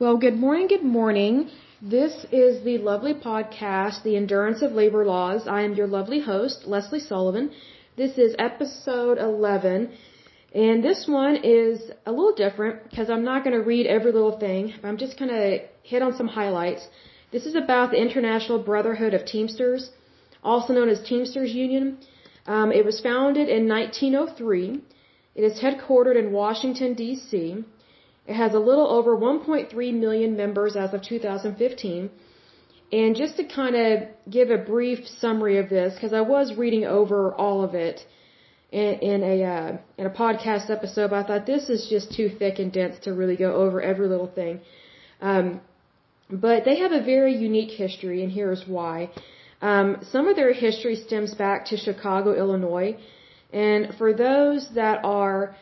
Well, good morning, good morning. This is the lovely podcast, The Endurance of Labor Laws. I am your lovely host, Lesley Sullivan. This is episode 11, and this one is a little different because I'm not going to read every little thing. I'm just going to hit on some highlights. This is about the International Brotherhood of Teamsters, also known as Teamsters Union. Um, it was founded in 1903. It is headquartered in Washington, D.C. It has a little over 1.3 million members as of 2015. And just to kind of give a brief summary of this, because I was reading over all of it in, in a uh, in a podcast episode, but I thought this is just too thick and dense to really go over every little thing. Um, but they have a very unique history, and here's why. Um, some of their history stems back to Chicago, Illinois, and for those that are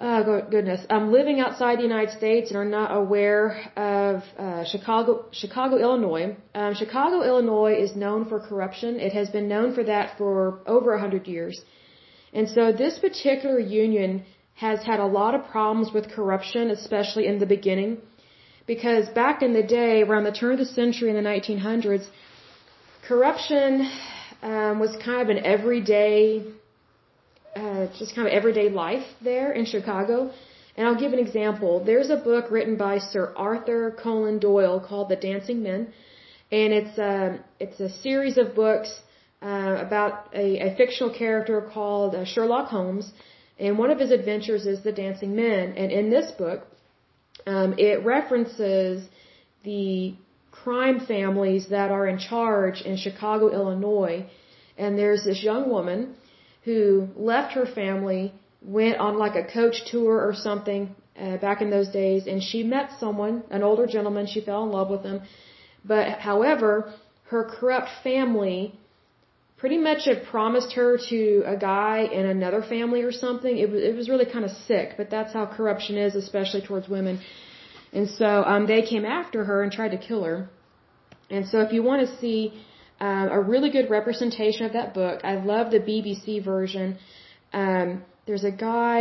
Oh goodness, um, living outside the United States and are not aware of uh, Chicago, Chicago, Illinois. Um, Chicago, Illinois is known for corruption. It has been known for that for over a hundred years, and so this particular union has had a lot of problems with corruption, especially in the beginning, because back in the day, around the turn of the century in the 1900s, corruption um, was kind of an everyday uh, just kind of everyday life there in Chicago. And I'll give an example. There's a book written by Sir Arthur Conan Doyle called The Dancing Men, and it's a um, it's a series of books uh, about a, a fictional character called uh, Sherlock Holmes, and one of his adventures is the Dancing Men. And in this book, um, it references the crime families that are in charge in Chicago, Illinois. And there's this young woman who left her family, went on like a coach tour or something uh, back in those days, and she met someone, an older gentleman. She fell in love with him, but however, her corrupt family pretty much had promised her to a guy in another family or something. It was it was really kind of sick, but that's how corruption is, especially towards women. And so um, they came after her and tried to kill her. And so if you want to see um, a really good representation of that book. I love the BBC version. Um, there's a guy,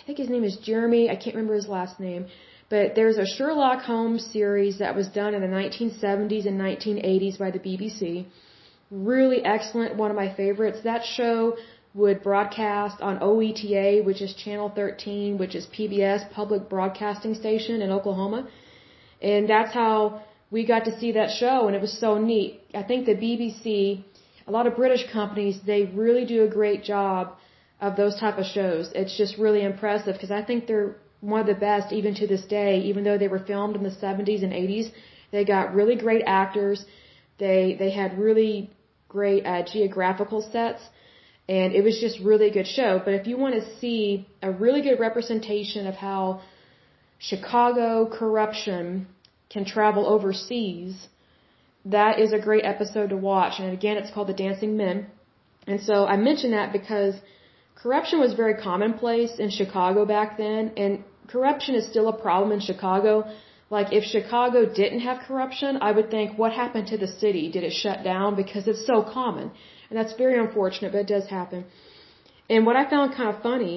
I think his name is Jeremy, I can't remember his last name, but there's a Sherlock Holmes series that was done in the 1970s and 1980s by the BBC. Really excellent, one of my favorites. That show would broadcast on OETA, which is Channel 13, which is PBS, public broadcasting station in Oklahoma. And that's how we got to see that show and it was so neat. I think the BBC, a lot of British companies, they really do a great job of those type of shows. It's just really impressive because I think they're one of the best even to this day, even though they were filmed in the 70s and 80s. They got really great actors. They, they had really great uh, geographical sets and it was just really a good show. But if you want to see a really good representation of how Chicago corruption can travel overseas, that is a great episode to watch. And again, it's called The Dancing Men. And so I mention that because corruption was very commonplace in Chicago back then, and corruption is still a problem in Chicago. Like if Chicago didn't have corruption, I would think, what happened to the city? Did it shut down? Because it's so common. And that's very unfortunate, but it does happen. And what I found kind of funny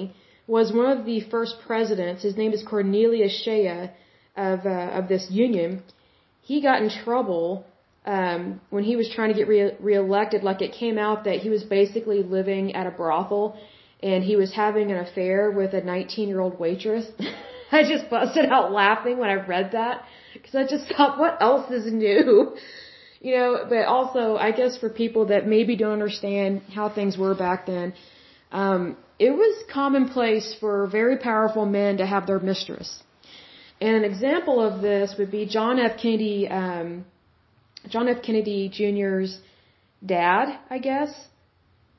was one of the first presidents, his name is Cornelius Shea, of uh, of this union, he got in trouble um, when he was trying to get re- reelected. Like it came out that he was basically living at a brothel and he was having an affair with a 19 year old waitress. I just busted out laughing when I read that because I just thought, what else is new? You know, but also I guess for people that maybe don't understand how things were back then, um, it was commonplace for very powerful men to have their mistress. And an example of this would be John F. Kennedy, um, John F. Kennedy Jr.'s dad, I guess.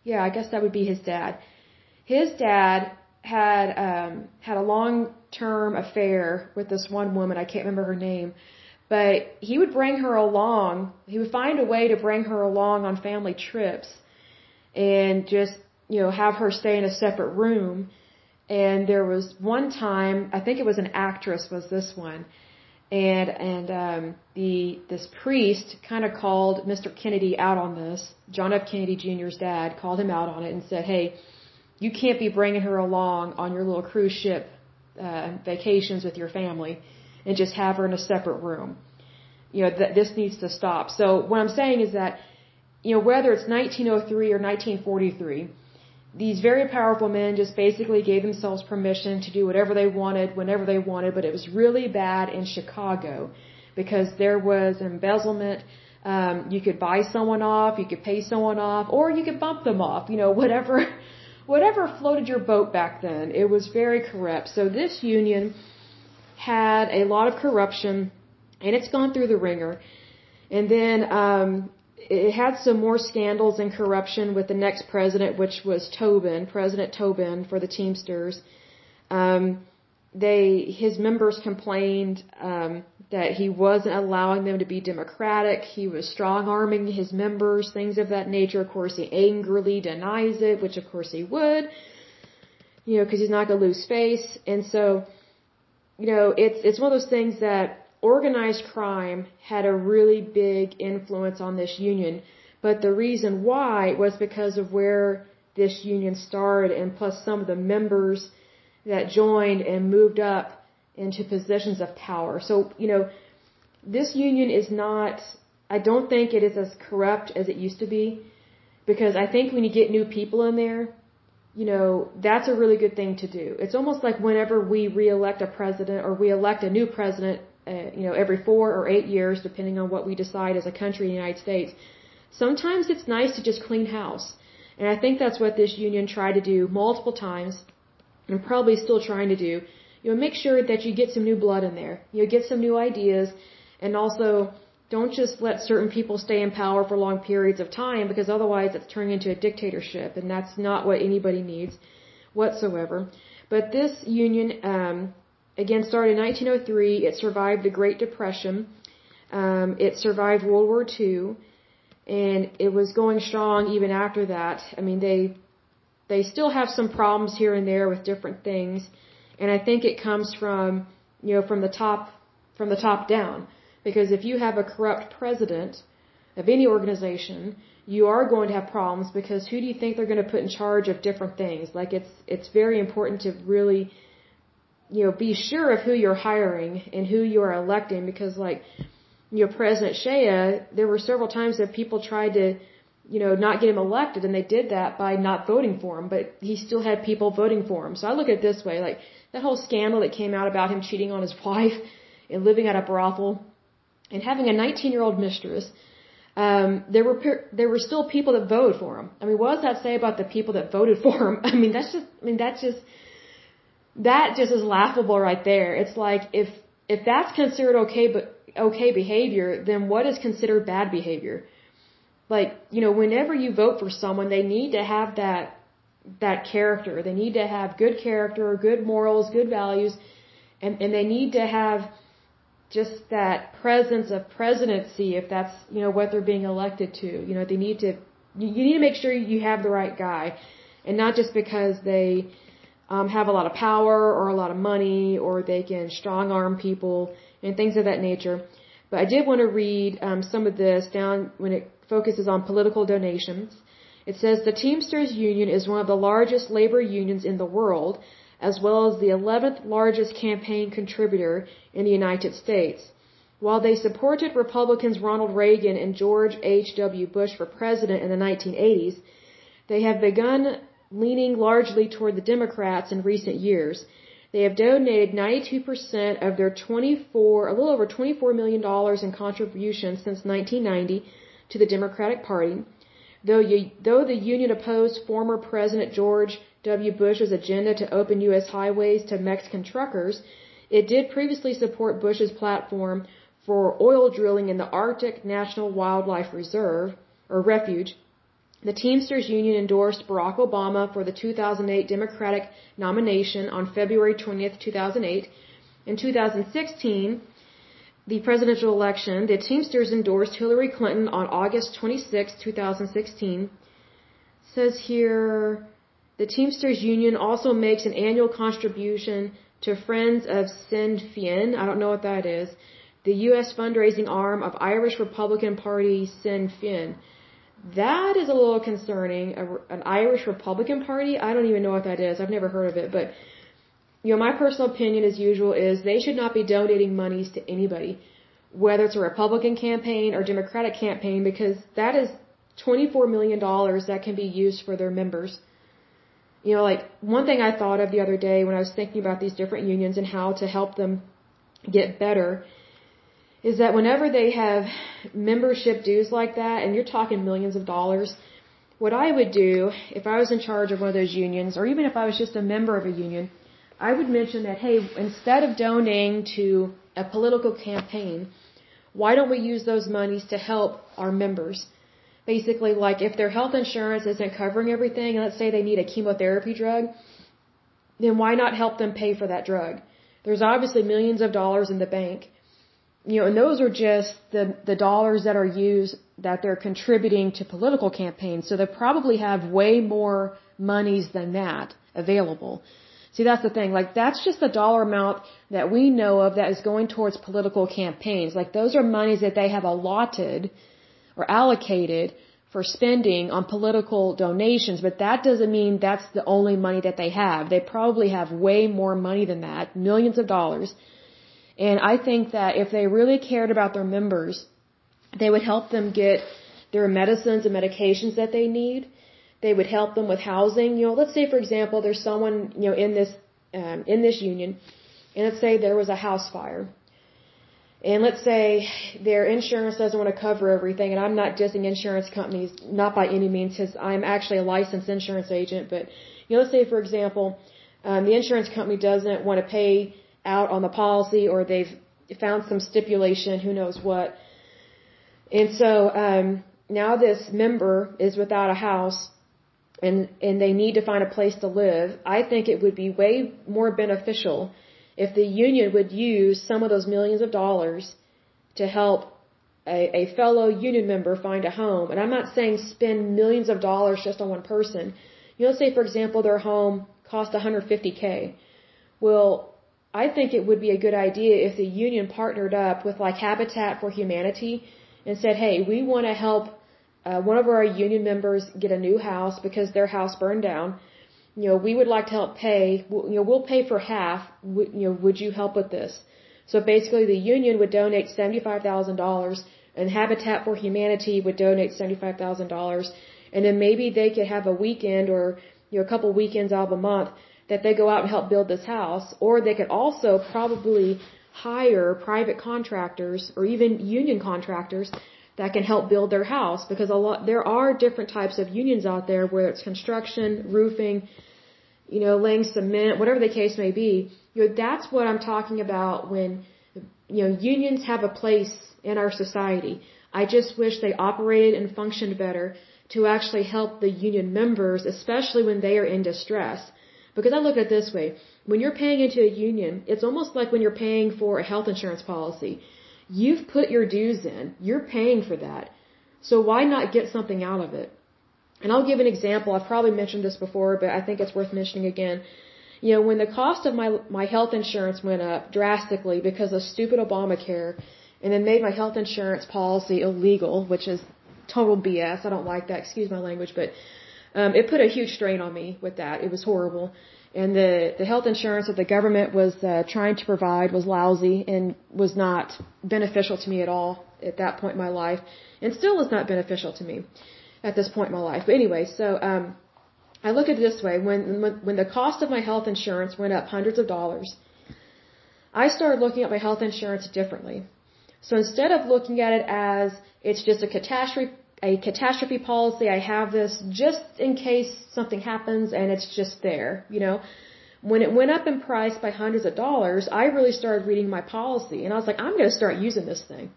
Yeah, I guess that would be his dad. His dad had um, had a long term affair with this one woman. I can't remember her name, but he would bring her along. He would find a way to bring her along on family trips, and just you know have her stay in a separate room and there was one time I think it was an actress was this one and and um the this priest kind of called Mr. Kennedy out on this John F Kennedy Jr.'s dad called him out on it and said hey you can't be bringing her along on your little cruise ship uh vacations with your family and just have her in a separate room. You know, that this needs to stop. So what I'm saying is that, you know, whether it's 1903 or 1943, these very powerful men just basically gave themselves permission to do whatever they wanted, whenever they wanted, but it was really bad in Chicago because there was embezzlement. Um, you could buy someone off, you could pay someone off, or you could bump them off, you know, whatever, whatever floated your boat back then. It was very corrupt. So this union had a lot of corruption and it's gone through the wringer. And then, um, it had some more scandals and corruption with the next president, which was Tobin, President Tobin for the Teamsters. Um, they, his members complained um, that he wasn't allowing them to be democratic. He was strong arming his members, things of that nature. Of course, he angrily denies it, which of course he would, you know, because he's not going to lose face. And so, you know, it's it's one of those things that organized crime had a really big influence on this union. But the reason why was because of where this union started and plus some of the members that joined and moved up into positions of power. So, you know, this union is not, I don't think it is as corrupt as it used to be because I think when you get new people in there, you know, that's a really good thing to do. It's almost like whenever we re-elect a president or we elect a new president you know, every four or eight years, depending on what we decide as a country in the United States. Sometimes it's nice to just clean house. And I think that's what this union tried to do multiple times and probably still trying to do. You know, make sure that you get some new blood in there. You know, get some new ideas and also don't just let certain people stay in power for long periods of time because otherwise it's turning into a dictatorship and that's not what anybody needs whatsoever. But this union, um, again started in 1903. It survived the Great Depression. Um, it survived World War II, and it was going strong even after that. I mean, they they still have some problems here and there with different things, and I think it comes from you know from the top from the top down. Because if you have a corrupt president of any organization, you are going to have problems because who do you think they're going to put in charge of different things? Like it's it's very important to really you know, be sure of who you're hiring and who you are electing because like, you know, President Shea, there were several times that people tried to, you know, not get him elected and they did that by not voting for him, but he still had people voting for him. So I look at it this way, like that whole scandal that came out about him cheating on his wife and living at a brothel and having a 19 year old mistress. Um, there were there were still people that voted for him. I mean, what does that say about the people that voted for him? I mean, that's just I mean that's just that just is laughable right there. It's like if if that's considered okay but okay behavior, then what is considered bad behavior? Like, you know, whenever you vote for someone, they need to have that that character. They need to have good character, good morals, good values, and and they need to have just that presence of presidency if that's, you know, what they're being elected to. You know, they need to you, need to make sure you have the right guy and not just because they um, have a lot of power or a lot of money or they can strong arm people and things of that nature. But I did want to read um, some of this down when it focuses on political donations. It says the Teamsters Union is one of the largest labor unions in the world, as well as the 11th largest campaign contributor in the United States. While they supported Republicans Ronald Reagan and George H.W. Bush for president in the 1980s, they have begun leaning largely toward the Democrats in recent years. They have donated 92% of their 24, a little over 24 million dollars in contributions since 1990 to the Democratic Party. Though, you, though the union opposed former President George W. Bush's agenda to open U.S. highways to Mexican truckers, it did previously support Bush's platform for oil drilling in the Arctic National Wildlife Reserve, or Refuge, the Teamsters Union endorsed Barack Obama for the 2008 Democratic nomination on February 20, 2008. In 2016, the presidential election, the Teamsters endorsed Hillary Clinton on August 26, 2016. It says here, the Teamsters Union also makes an annual contribution to Friends of Sinn Féin. I don't know what that is. The U.S. fundraising arm of Irish Republican Party Sinn Féin. That is a little concerning. A, an Irish Republican Party? I don't even know what that is. I've never heard of it. But you know, my personal opinion as usual is they should not be donating monies to anybody, whether it's a Republican campaign or Democratic campaign, because that is $24 million that can be used for their members. You know, like one thing I thought of the other day when I was thinking about these different unions and how to help them get better is that whenever they have membership dues like that, and you're talking millions of dollars, what I would do if I was in charge of one of those unions, or even if I was just a member of a union, I would mention that, hey, instead of donating to a political campaign, why don't we use those monies to help our members? Basically, like if their health insurance isn't covering everything, and let's say they need a chemotherapy drug, then why not help them pay for that drug? There's obviously millions of dollars in the bank. You know, and those are just the, the dollars that are used that they're contributing to political campaigns. So they probably have way more monies than that available. See, that's the thing. Like, that's just the dollar amount that we know of that is going towards political campaigns. Like, those are monies that they have allotted or allocated for spending on political donations, but that doesn't mean that's the only money that they have. They probably have way more money than that, millions of dollars. And I think that if they really cared about their members, they would help them get their medicines and medications that they need. They would help them with housing. You know, let's say for example, there's someone you know in this um, in this union, and let's say there was a house fire, and let's say their insurance doesn't want to cover everything, and I'm not dissing insurance companies, not by any means, because I'm actually a licensed insurance agent. But you know, let's say for example, um, the insurance company doesn't want to pay out on the policy, or they've found some stipulation, who knows what. And so um, now this member is without a house, and and they need to find a place to live. I think it would be way more beneficial if the union would use some of those millions of dollars to help a, a fellow union member find a home, and I'm not saying spend millions of dollars just on one person. You know, say for example their home cost 150k. Well, I think it would be a good idea if the union partnered up with like Habitat for Humanity and said, "Hey, we want to help uh, one of our union members get a new house because their house burned down." you know, we would like to help pay, you know, we'll pay for half, you know, would you help with this? So basically the union would donate $75,000 and Habitat for Humanity would donate $75,000 and then maybe they could have a weekend or, you know, a couple weekends out of a month that they go out and help build this house or they could also probably hire private contractors or even union contractors that can help build their house because a lot there are different types of unions out there where it's construction, roofing, you know, laying cement, whatever the case may be. You know, that's what I'm talking about when you know unions have a place in our society. I just wish they operated and functioned better to actually help the union members, especially when they are in distress. Because I look at it this way, when you're paying into a union, it's almost like when you're paying for a health insurance policy. You've put your dues in. You're paying for that. So why not get something out of it? And I'll give an example. I've probably mentioned this before, but I think it's worth mentioning again. You know, when the cost of my my health insurance went up drastically because of stupid Obamacare, and then made my health insurance policy illegal, which is total BS. I don't like that. Excuse my language, but um, it put a huge strain on me with that. It was horrible and the the health insurance that the government was uh, trying to provide was lousy and was not beneficial to me at all at that point in my life, and still is not beneficial to me at this point in my life. But anyway, so um, I look at it this way: when when the cost of my health insurance went up hundreds of dollars, I started looking at my health insurance differently. So instead of looking at it as it's just a catastrophe a catastrophe policy. I have this just in case something happens and it's just there, you know. When it went up in price by hundreds of dollars, I really started reading my policy and I was like, I'm going to start using this thing.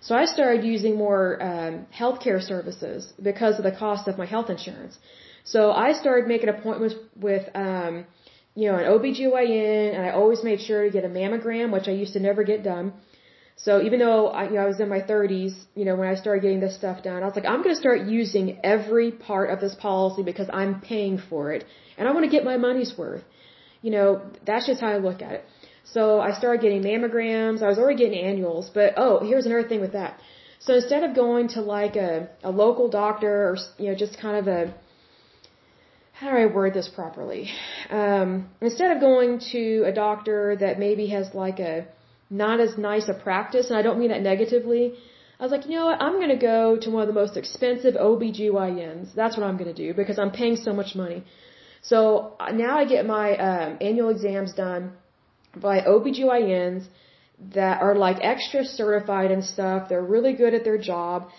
So I started using more um, healthcare services because of the cost of my health insurance. So I started making appointments with, um, you know, an OBGYN and I always made sure to get a mammogram, which I used to never get done. So even though I, you know, I was in my 30s, you know, when I started getting this stuff done, I was like, I'm going to start using every part of this policy because I'm paying for it, and I want to get my money's worth. You know, that's just how I look at it. So I started getting mammograms. I was already getting annuals, but oh, here's another thing with that. So instead of going to like a a local doctor or you know just kind of a how do I word this properly? Um, instead of going to a doctor that maybe has like a not as nice a practice, and I don't mean that negatively, I was like, you know what, I'm going to go to one of the most expensive OBGYNs. That's what I'm going to do because I'm paying so much money. So uh, now I get my um, annual exams done by OBGYNs that are like extra certified and stuff. They're really good at their job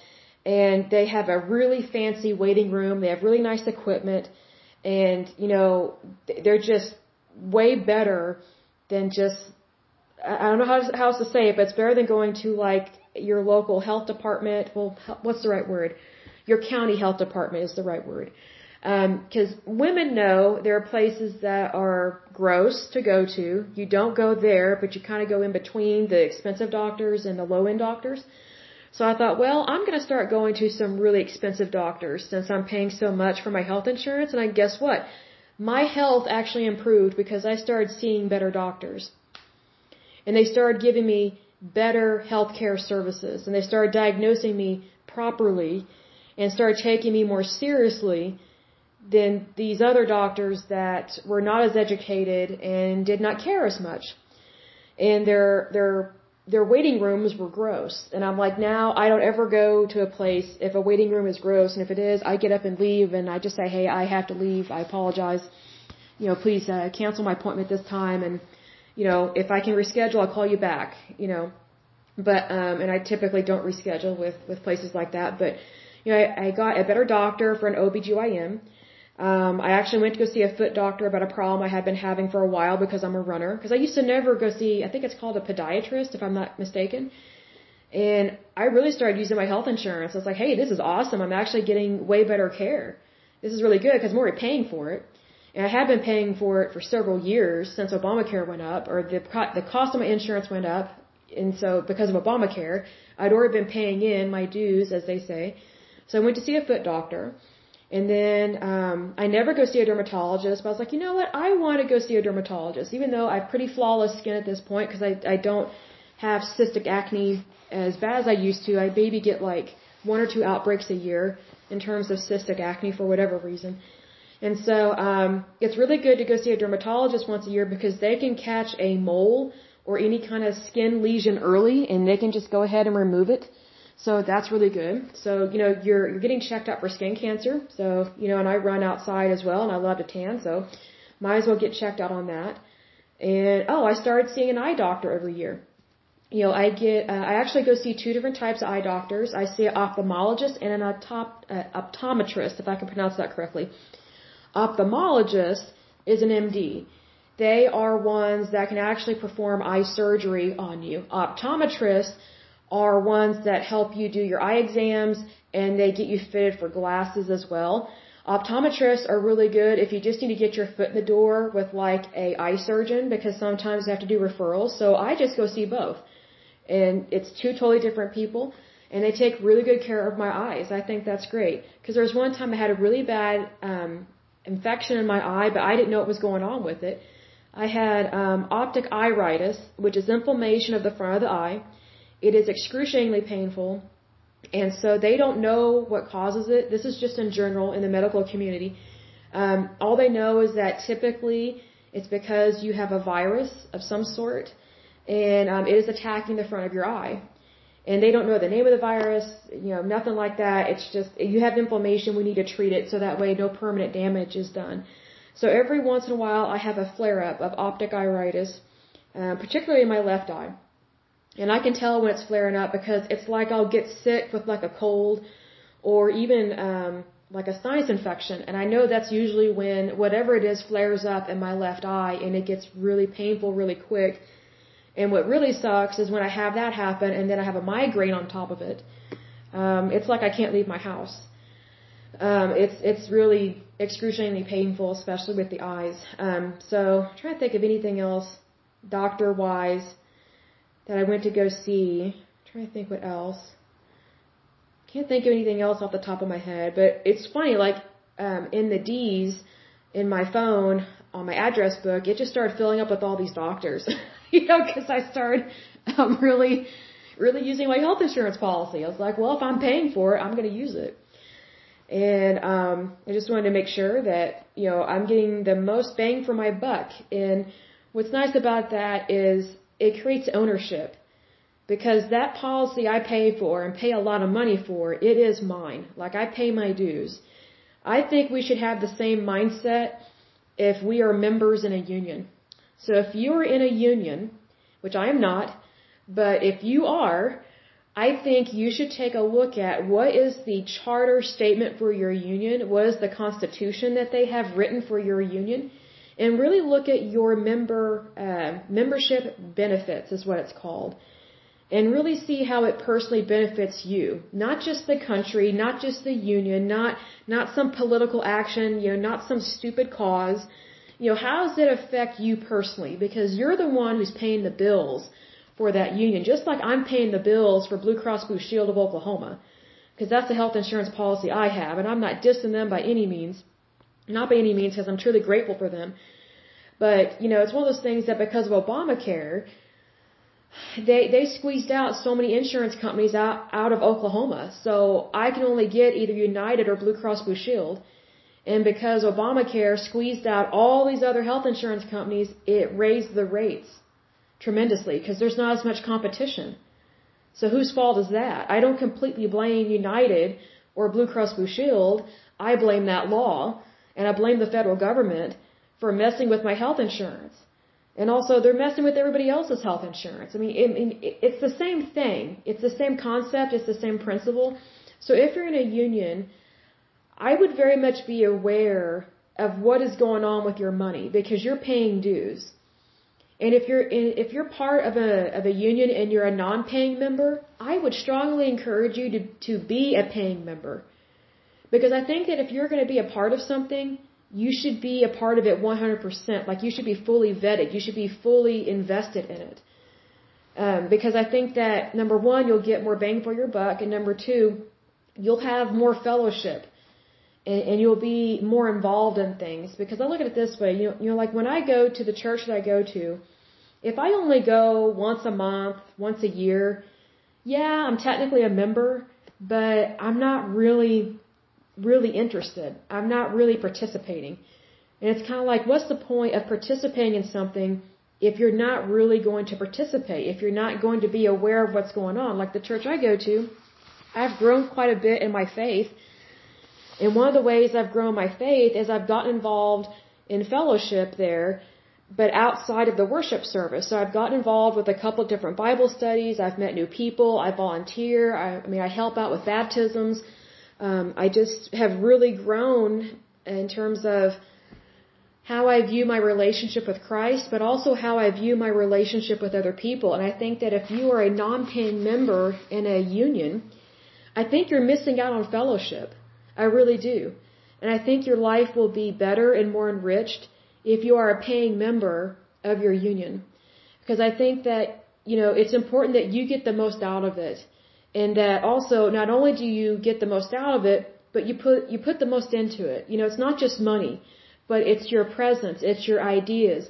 and they have a really fancy waiting room. They have really nice equipment and, you know, they're just way better than just, I don't know how, how else to say it, but it's better than going to like your local health department. Well, what's the right word? Your county health department is the right word. Because um, women know there are places that are gross to go to. You don't go there, but you kind of go in between the expensive doctors and the low end doctors. So I thought, well, I'm going to start going to some really expensive doctors since I'm paying so much for my health insurance. And I guess what? My health actually improved because I started seeing better doctors. And they started giving me better health care services. And they started diagnosing me properly and started taking me more seriously than these other doctors that were not as educated and did not care as much. And their their their waiting rooms were gross. And I'm like, now I don't ever go to a place if a waiting room is gross, and if it is, I get up and leave, and I just say, hey, I have to leave. I apologize. You know, please uh, cancel my appointment this time, and you know, if I can reschedule, I'll call you back. You know, but um, and I typically don't reschedule with with places like that, but you know, I, I got a better doctor for an OBGYN. Um, I actually went to go see a foot doctor about a problem I had been having for a while because I'm a runner. Because I used to never go see, I think it's called a podiatrist, if I'm not mistaken. And I really started using my health insurance. I was like, hey, this is awesome. I'm actually getting way better care. This is really good because I'm already paying for it. And I have been paying for it for several years since Obamacare went up, or the the cost of my insurance went up. And so, because of Obamacare, I'd already been paying in my dues, as they say. So I went to see a foot doctor. And then um, I never go see a dermatologist, but I was like, you know what? I want to go see a dermatologist, even though I have pretty flawless skin at this point because I I don't have cystic acne as bad as I used to. I maybe get like one or two outbreaks a year in terms of cystic acne for whatever reason. And so um, it's really good to go see a dermatologist once a year because they can catch a mole or any kind of skin lesion early and they can just go ahead and remove it so that's really good. So, you know, you're, you're getting checked out for skin cancer. So, you know, and I run outside as well and I love to tan. So might as well get checked out on that. And, oh, I started seeing an eye doctor every year. You know, I get, uh, I actually go see two different types of eye doctors. I see an ophthalmologist and an optop, uh, optometrist, if I can pronounce that correctly. Ophthalmologist is an MD. They are ones that can actually perform eye surgery on you. Optometrists are ones that help you do your eye exams and they get you fitted for glasses as well. Optometrists are really good if you just need to get your foot in the door with like a eye surgeon because sometimes they have to do referrals. So I just go see both. And it's two totally different people and they take really good care of my eyes. I think that's great. Because there was one time I had a really bad um, infection in my eye, but I didn't know what was going on with it. I had um, optic iritis, which is inflammation of the front of the eye. It is excruciatingly painful. And so they don't know what causes it. This is just in general in the medical community. Um, all they know is that typically it's because you have a virus of some sort and um, it is attacking the front of your eye. And they don't know the name of the virus, you know, nothing like that. It's just you have inflammation, we need to treat it so that way no permanent damage is done. So every once in a while I have a flare up of optic iritis, um, particularly in my left eye. And I can tell when it's flaring up because it's like I'll get sick with like a cold or even um, like a sinus infection. And I know that's usually when whatever it is flares up in my left eye and it gets really painful really quick. And what really sucks is when I have that happen and then I have a migraine on top of it. Um, it's like I can't leave my house. Um, it's it's really excruciatingly painful, especially with the eyes. Um, so I'm trying to think of anything else doctor wise that I went to go see. I'm trying to think what else. Can't think of anything else off the top of my head, but it's funny. Like um, in the D's in my phone on my address book, it just started filling up with all these doctors. you know, because I started um, really, really using my health insurance policy. I was like, well, if I'm paying for it, I'm going to use it. And um, I just wanted to make sure that you know I'm getting the most bang for my buck. And what's nice about that is it creates ownership because that policy I pay for and pay a lot of money for, it is mine. Like I pay my dues. I think we should have the same mindset if we are members in a union. So if you're in a union, which I am not, but if you are, I think you should take a look at what is the charter statement for your union, what is the constitution that they have written for your union, and really look at your member uh, membership benefits is what it's called, and really see how it personally benefits you, not just the country, not just the union, not not some political action, you know, not some stupid cause. You know, how does it affect you personally? Because you're the one who's paying the bills for that union, just like I'm paying the bills for Blue Cross Blue Shield of Oklahoma, because that's the health insurance policy I have, and I'm not dissing them by any means, not by any means, because I'm truly grateful for them. But you know, it's one of those things that because of Obamacare, they they squeezed out so many insurance companies out out of Oklahoma. So I can only get either United or Blue Cross Blue Shield. And because Obamacare squeezed out all these other health insurance companies, it raised the rates tremendously because there's not as much competition. So whose fault is that? I don't completely blame United or Blue Cross Blue Shield. I blame that law and I blame the federal government for messing with my health insurance. And also they're messing with everybody else's health insurance. I mean, it, it's the same thing. It's the same concept. It's the same principle. So if you're in a union, I would very much be aware of what is going on with your money because you're paying dues. And if you're in, if you're part of a of a union and you're a non-paying member, I would strongly encourage you to to be a paying member. Because I think that if you're going to be a part of something, you should be a part of it 100%. Like you should be fully vetted. You should be fully invested in it. Um, because I think that number one, you'll get more bang for your buck, and number two, you'll have more fellowship and, and you'll be more involved in things. Because I look at it this way, you know, you know, like when I go to the church that I go to, if I only go once a month, once a year, yeah, I'm technically a member, but I'm not really, really interested. I'm not really participating. And it's kind of like, what's the point of participating in something if you're not really going to participate, if you're not going to be aware of what's going on? Like the church I go to, I've grown quite a bit in my faith and one of the ways I've grown my faith is I've gotten involved in fellowship there, but outside of the worship service. So I've gotten involved with a couple of different Bible studies. I've met new people. I volunteer. I, I mean, I help out with baptisms. Um, I just have really grown in terms of how I view my relationship with Christ, but also how I view my relationship with other people. And I think that if you are a non-paying member in a union, I think you're missing out on fellowship. I really do. And I think your life will be better and more enriched if you are a paying member of your union. Because I think that, you know, it's important that you get the most out of it. And that also, not only do you get the most out of it, but you put, you put the most into it. You know, it's not just money, but it's your presence, it's your ideas,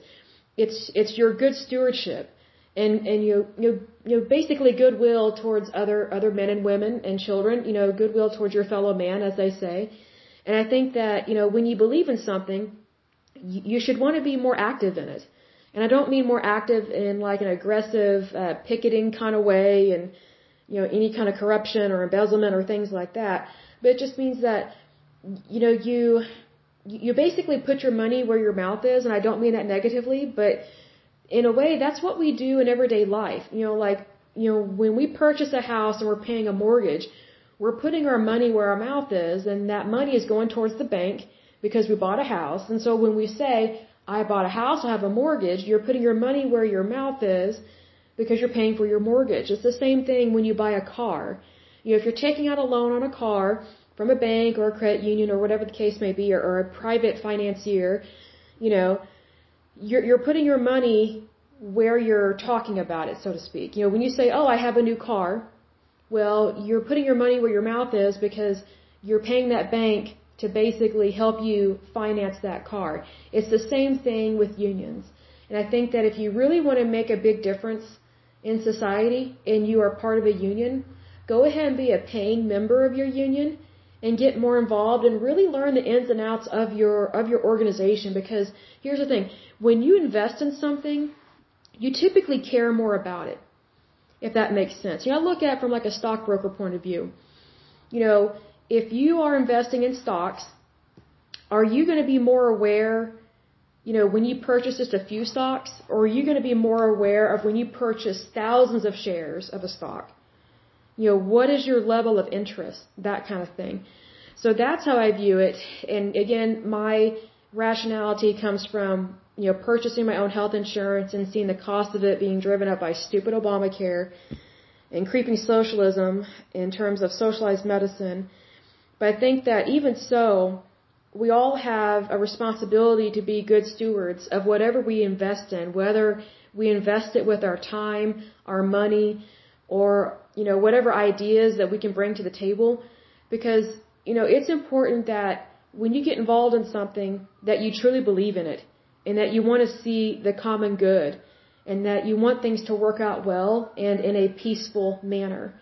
it's, it's your good stewardship and and you you you know basically goodwill towards other other men and women and children you know goodwill towards your fellow man as they say. And i think that you know when you believe in something you, you should want to be more active in it. And i don't mean more active in like an aggressive uh, picketing kind of way and you know any kind of corruption or embezzlement or things like that. But it just means that you know you you basically put your money where your mouth is and i don't mean that negatively but in a way, that's what we do in everyday life. You know, like, you know, when we purchase a house and we're paying a mortgage, we're putting our money where our mouth is, and that money is going towards the bank because we bought a house. And so when we say, I bought a house, I have a mortgage, you're putting your money where your mouth is because you're paying for your mortgage. It's the same thing when you buy a car. You know, if you're taking out a loan on a car from a bank or a credit union or whatever the case may be, or, or a private financier, you know, you're, you're putting your money where you're talking about it, so to speak. You know, when you say, oh, I have a new car, well, you're putting your money where your mouth is because you're paying that bank to basically help you finance that car. It's the same thing with unions. And I think that if you really want to make a big difference in society and you are part of a union, go ahead and be a paying member of your union and get more involved and really learn the ins and outs of your of your organization. Because here's the thing when you invest in something you typically care more about it if that makes sense. You know look at it from like a stockbroker point of view. You know if you are investing in stocks are you going to be more aware you know when you purchase just a few stocks or are you going to be more aware of when you purchase thousands of shares of a stock you know, what is your level of interest? That kind of thing. So that's how I view it. And again, my rationality comes from, you know, purchasing my own health insurance and seeing the cost of it being driven up by stupid Obamacare and creeping socialism in terms of socialized medicine. But I think that even so, we all have a responsibility to be good stewards of whatever we invest in, whether we invest it with our time, our money, or you know, whatever ideas that we can bring to the table. Because, you know, it's important that when you get involved in something, that you truly believe in it and that you want to see the common good and that you want things to work out well and in a peaceful manner.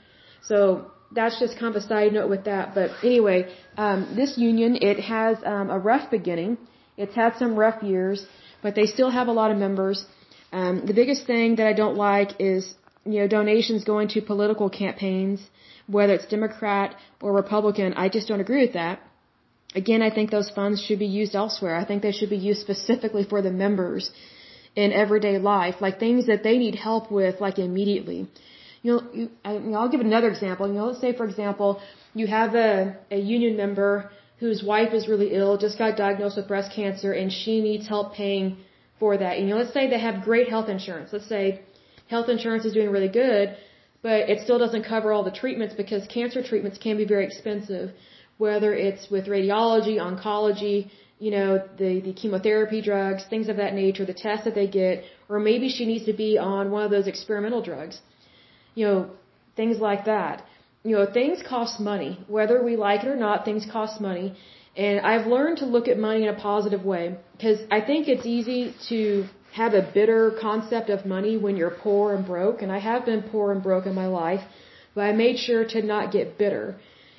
So that's just kind of a side note with that. But anyway, um, this union, it has um, a rough beginning. It's had some rough years, but they still have a lot of members. Um, the biggest thing that I don't like is you know, donations going to political campaigns, whether it's Democrat or Republican, I just don't agree with that. Again, I think those funds should be used elsewhere. I think they should be used specifically for the members in everyday life, like things that they need help with, like immediately. You know, you, I, you I'll give another example. You know, let's say, for example, you have a, a union member whose wife is really ill, just got diagnosed with breast cancer, and she needs help paying for that. You know, let's say they have great health insurance. Let's say health insurance is doing really good, but it still doesn't cover all the treatments because cancer treatments can be very expensive, whether it's with radiology, oncology, you know, the, the chemotherapy drugs, things of that nature, the tests that they get, or maybe she needs to be on one of those experimental drugs. You know, things like that. You know, things cost money. Whether we like it or not, things cost money. And I've learned to look at money in a positive way because I think it's easy to have a bitter concept of money when you're poor and broke, and I have been poor and broke in my life, but I made sure to not get bitter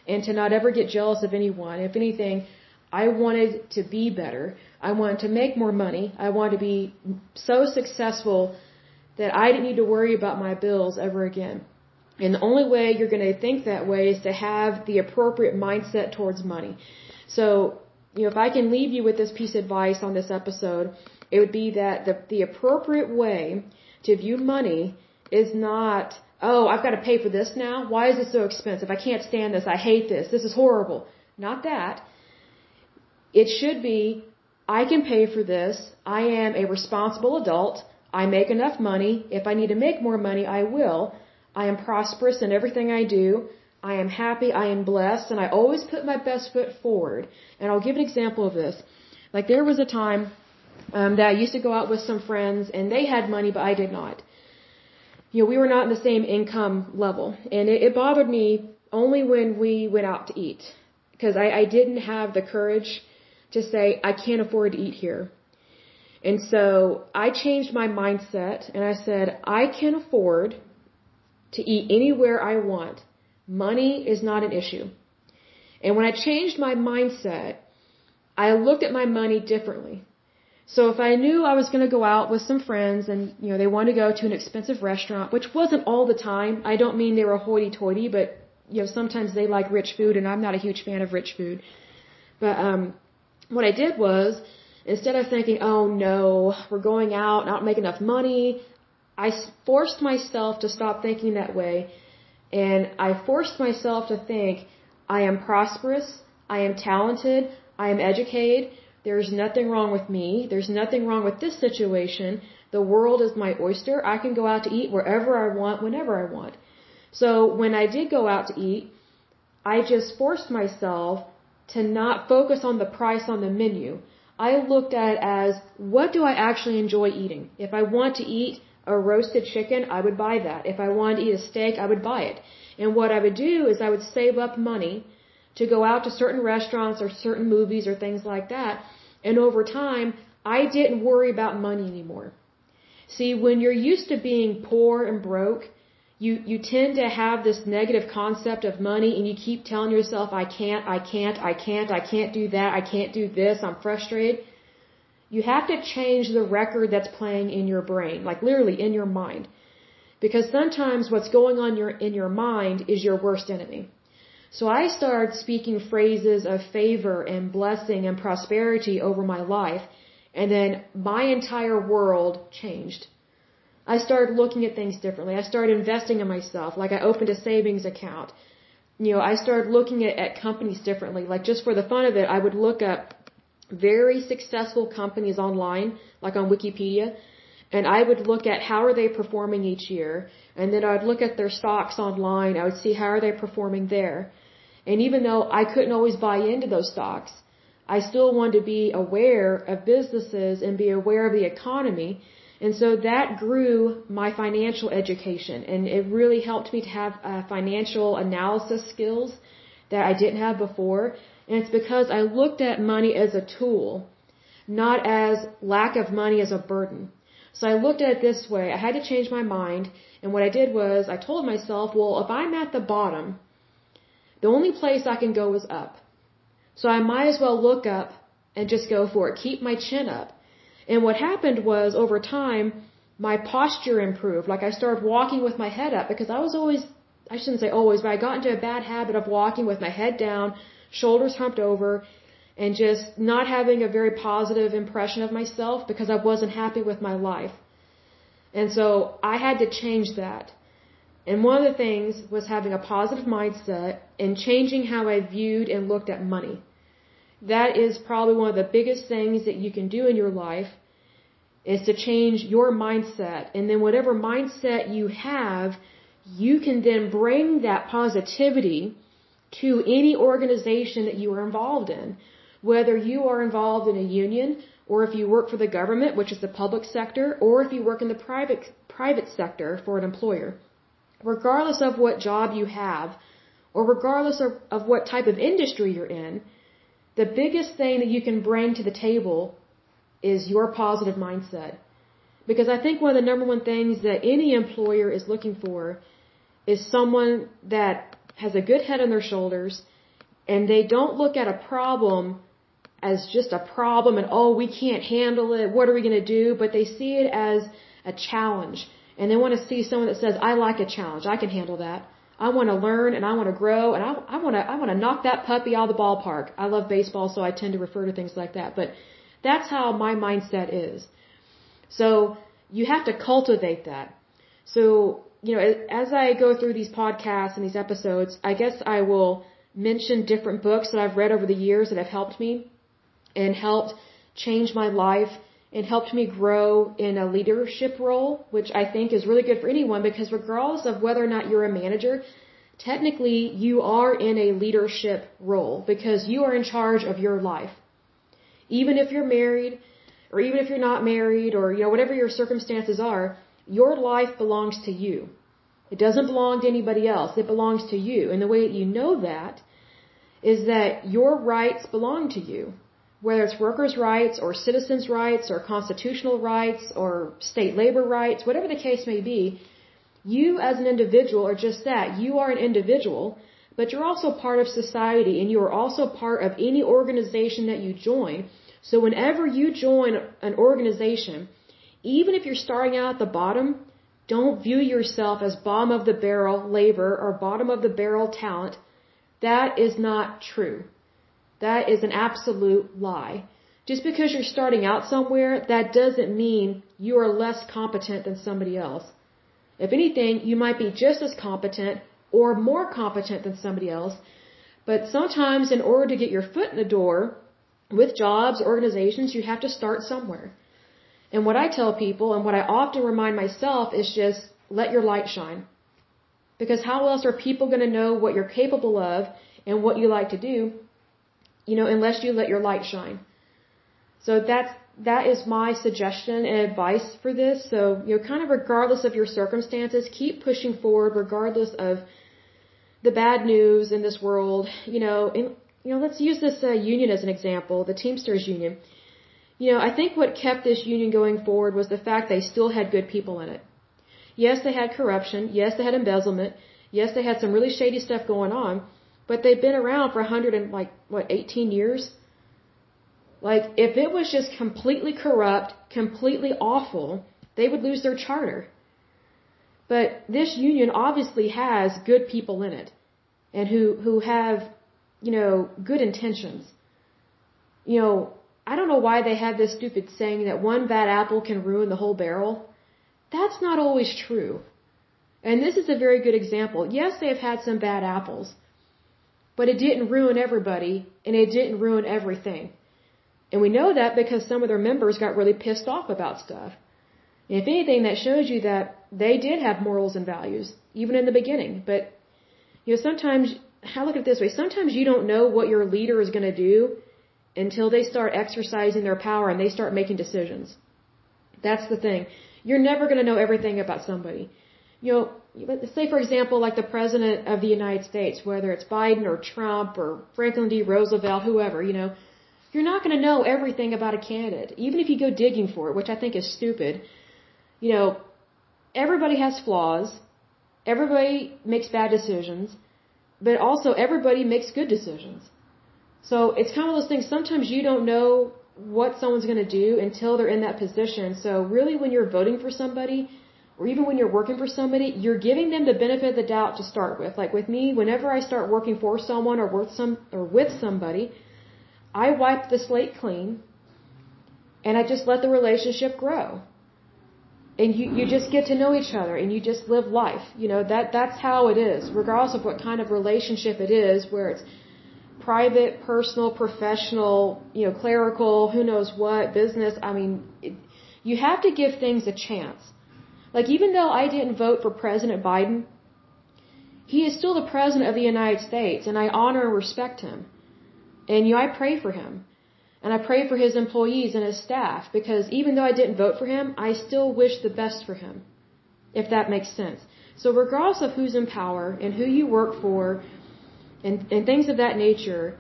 and to not ever get jealous of anyone. If anything, I wanted to be better. I wanted to make more money. I wanted to be so successful that I didn't need to worry about my bills ever again. And the only way you're going to think that way is to have the appropriate mindset towards money. So, you know, if I can leave you with this piece of advice on this episode, it would be that the, the appropriate way to view money is not, oh, I've got to pay for this now. Why is it so expensive? I can't stand this. I hate this. This is horrible. Not that. It should be, I can pay for this. I am a responsible adult. I make enough money. If I need to make more money, I will. I am prosperous in everything I do. I am happy. I am blessed. And I always put my best foot forward. And I'll give an example of this. Like there was a time um, that I used to go out with some friends, and they had money, but I did not. You know, we were not in the same income level, and it, it bothered me only when we went out to eat, because I, I didn't have the courage to say I can't afford to eat here. And so I changed my mindset, and I said I can afford to eat anywhere I want. Money is not an issue. And when I changed my mindset, I looked at my money differently. So if I knew I was going to go out with some friends and, you know, they wanted to go to an expensive restaurant, which wasn't all the time. I don't mean they were hoity-toity, but, you know, sometimes they like rich food and I'm not a huge fan of rich food. But, um, what I did was, instead of thinking, oh no, we're going out, not making enough money, I forced myself to stop thinking that way. And I forced myself to think, I am prosperous, I am talented, I am educated, there's nothing wrong with me. There's nothing wrong with this situation. The world is my oyster. I can go out to eat wherever I want, whenever I want. So when I did go out to eat, I just forced myself to not focus on the price on the menu. I looked at it as what do I actually enjoy eating? If I want to eat a roasted chicken, I would buy that. If I wanted to eat a steak, I would buy it. And what I would do is I would save up money to go out to certain restaurants or certain movies or things like that. And over time, I didn't worry about money anymore. See, when you're used to being poor and broke, you you tend to have this negative concept of money and you keep telling yourself I can't, I can't, I can't, I can't do that, I can't do this, I'm frustrated. You have to change the record that's playing in your brain, like literally in your mind. Because sometimes what's going on your, in your mind is your worst enemy. So I started speaking phrases of favor and blessing and prosperity over my life, and then my entire world changed. I started looking at things differently. I started investing in myself. Like I opened a savings account. You know, I started looking at, at companies differently. Like just for the fun of it, I would look up very successful companies online, like on Wikipedia, and I would look at how are they performing each year, and then I would look at their stocks online. I would see how are they performing there. And even though I couldn't always buy into those stocks, I still wanted to be aware of businesses and be aware of the economy and so that grew my financial education and it really helped me to have uh, financial analysis skills that I didn't have before. And it's because I looked at money as a tool, not as lack of money as a burden. So I looked at it this way. I had to change my mind. And what I did was I told myself, well, if I'm at the bottom, the only place I can go is up. So I might as well look up and just go for it. Keep my chin up. And what happened was over time, my posture improved. Like I started walking with my head up because I was always, I shouldn't say always, but I got into a bad habit of walking with my head down, shoulders humped over, and just not having a very positive impression of myself because I wasn't happy with my life. And so I had to change that. And one of the things was having a positive mindset and changing how I viewed and looked at money. That is probably one of the biggest things that you can do in your life is to change your mindset. And then whatever mindset you have, you can then bring that positivity to any organization that you are involved in. Whether you are involved in a union, or if you work for the government, which is the public sector, or if you work in the private, private sector for an employer. Regardless of what job you have, or regardless of, of what type of industry you're in, the biggest thing that you can bring to the table is your positive mindset. Because I think one of the number one things that any employer is looking for is someone that has a good head on their shoulders and they don't look at a problem as just a problem and oh we can't handle it. What are we going to do? But they see it as a challenge. And they want to see someone that says I like a challenge. I can handle that. I want to learn and I want to grow and I, I want to I want to knock that puppy out of the ballpark. I love baseball so I tend to refer to things like that. But that's how my mindset is. So you have to cultivate that. So, you know, as I go through these podcasts and these episodes, I guess I will mention different books that I've read over the years that have helped me and helped change my life and helped me grow in a leadership role, which I think is really good for anyone because regardless of whether or not you're a manager, technically you are in a leadership role because you are in charge of your life. Even if you're married, or even if you're not married, or, you know, whatever your circumstances are, your life belongs to you. It doesn't belong to anybody else. It belongs to you. And the way that you know that is that your rights belong to you. Whether it's workers' rights or citizens' rights or constitutional rights or state labor rights, whatever the case may be, you as an individual are just that. You are an individual, but you're also part of society and you are also part of any organization that you join. So whenever you join an organization, even if you're starting out at the bottom, don't view yourself as bottom of the barrel labor or bottom of the barrel talent. That is not true. That is an absolute lie. Just because you're starting out somewhere, that doesn't mean you are less competent than somebody else. If anything, you might be just as competent or more competent than somebody else. But sometimes in order to get your foot in the door, with jobs, organizations, you have to start somewhere. And what I tell people and what I often remind myself is just let your light shine. Because how else are people going to know what you're capable of and what you like to do, you know, unless you let your light shine. So that's, that is my suggestion and advice for this. So, you know, kind of regardless of your circumstances, keep pushing forward regardless of the bad news in this world, you know, in, you know, let's use this uh, union as an example, the Teamsters Union. You know, I think what kept this union going forward was the fact they still had good people in it. Yes, they had corruption. Yes, they had embezzlement. Yes, they had some really shady stuff going on, but they've been around for 100 and like, what, 18 years? Like, if it was just completely corrupt, completely awful, they would lose their charter. But this union obviously has good people in it and who, who have, you know, good intentions. You know, I don't know why they have this stupid saying that one bad apple can ruin the whole barrel. That's not always true. And this is a very good example. Yes, they have had some bad apples, but it didn't ruin everybody and it didn't ruin everything. And we know that because some of their members got really pissed off about stuff. And if anything, that shows you that they did have morals and values, even in the beginning. But, you know, sometimes, I look at it this way, sometimes you don't know what your leader is going to do until they start exercising their power and they start making decisions. That's the thing. You're never going to know everything about somebody. You know, say for example, like the President of the United States, whether it's Biden or Trump or Franklin D. Roosevelt, whoever, you know, you're not going to know everything about a candidate, even if you go digging for it, which I think is stupid. You know, everybody has flaws, everybody makes bad decisions, but also everybody makes good decisions. So it's kind of those things, sometimes you don't know what someone's going to do until they're in that position. So really when you're voting for somebody, or even when you're working for somebody, you're giving them the benefit of the doubt to start with. Like with me, whenever I start working for someone or with some or with somebody, I wipe the slate clean and I just let the relationship grow. And you, you just get to know each other and you just live life. You know, that, that's how it is, regardless of what kind of relationship it is, where it's private, personal, professional, you know, clerical, who knows what, business. I mean, it, you have to give things a chance. Like, even though I didn't vote for President Biden, he is still the President of the United States, and I honor and respect him. And you know, I pray for him. And I pray for his employees and his staff because even though I didn't vote for him, I still wish the best for him. If that makes sense. So regardless of who's in power and who you work for and, and things of that nature,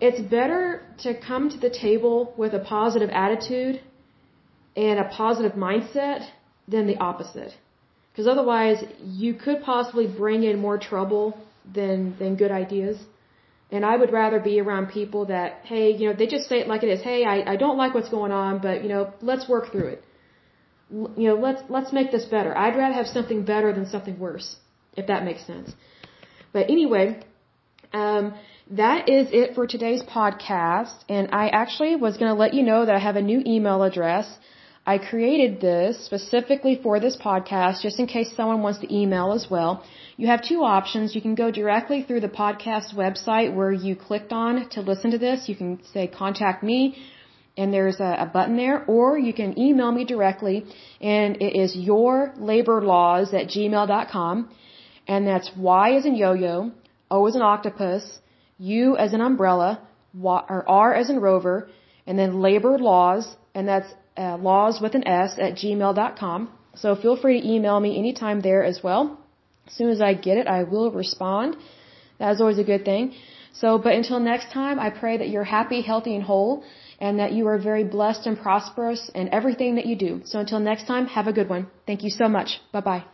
it's better to come to the table with a positive attitude and a positive mindset than the opposite. Because otherwise, you could possibly bring in more trouble than, than good ideas. And I would rather be around people that, hey, you know, they just say it like it is. Hey, I, I don't like what's going on, but you know, let's work through it. L- you know, let's let's make this better. I'd rather have something better than something worse, if that makes sense. But anyway, um, that is it for today's podcast. And I actually was going to let you know that I have a new email address. I created this specifically for this podcast just in case someone wants to email as well. You have two options. You can go directly through the podcast website where you clicked on to listen to this. You can say contact me and there's a, a button there or you can email me directly and it is yourlaborlaws at gmail.com and that's Y as in yo-yo, O as in octopus, U as in umbrella, R as in rover, and then labor laws, and that's uh, laws with an S at gmail.com. So feel free to email me anytime there as well. As soon as I get it, I will respond. That is always a good thing. So, but until next time, I pray that you're happy, healthy, and whole, and that you are very blessed and prosperous in everything that you do. So until next time, have a good one. Thank you so much. Bye bye.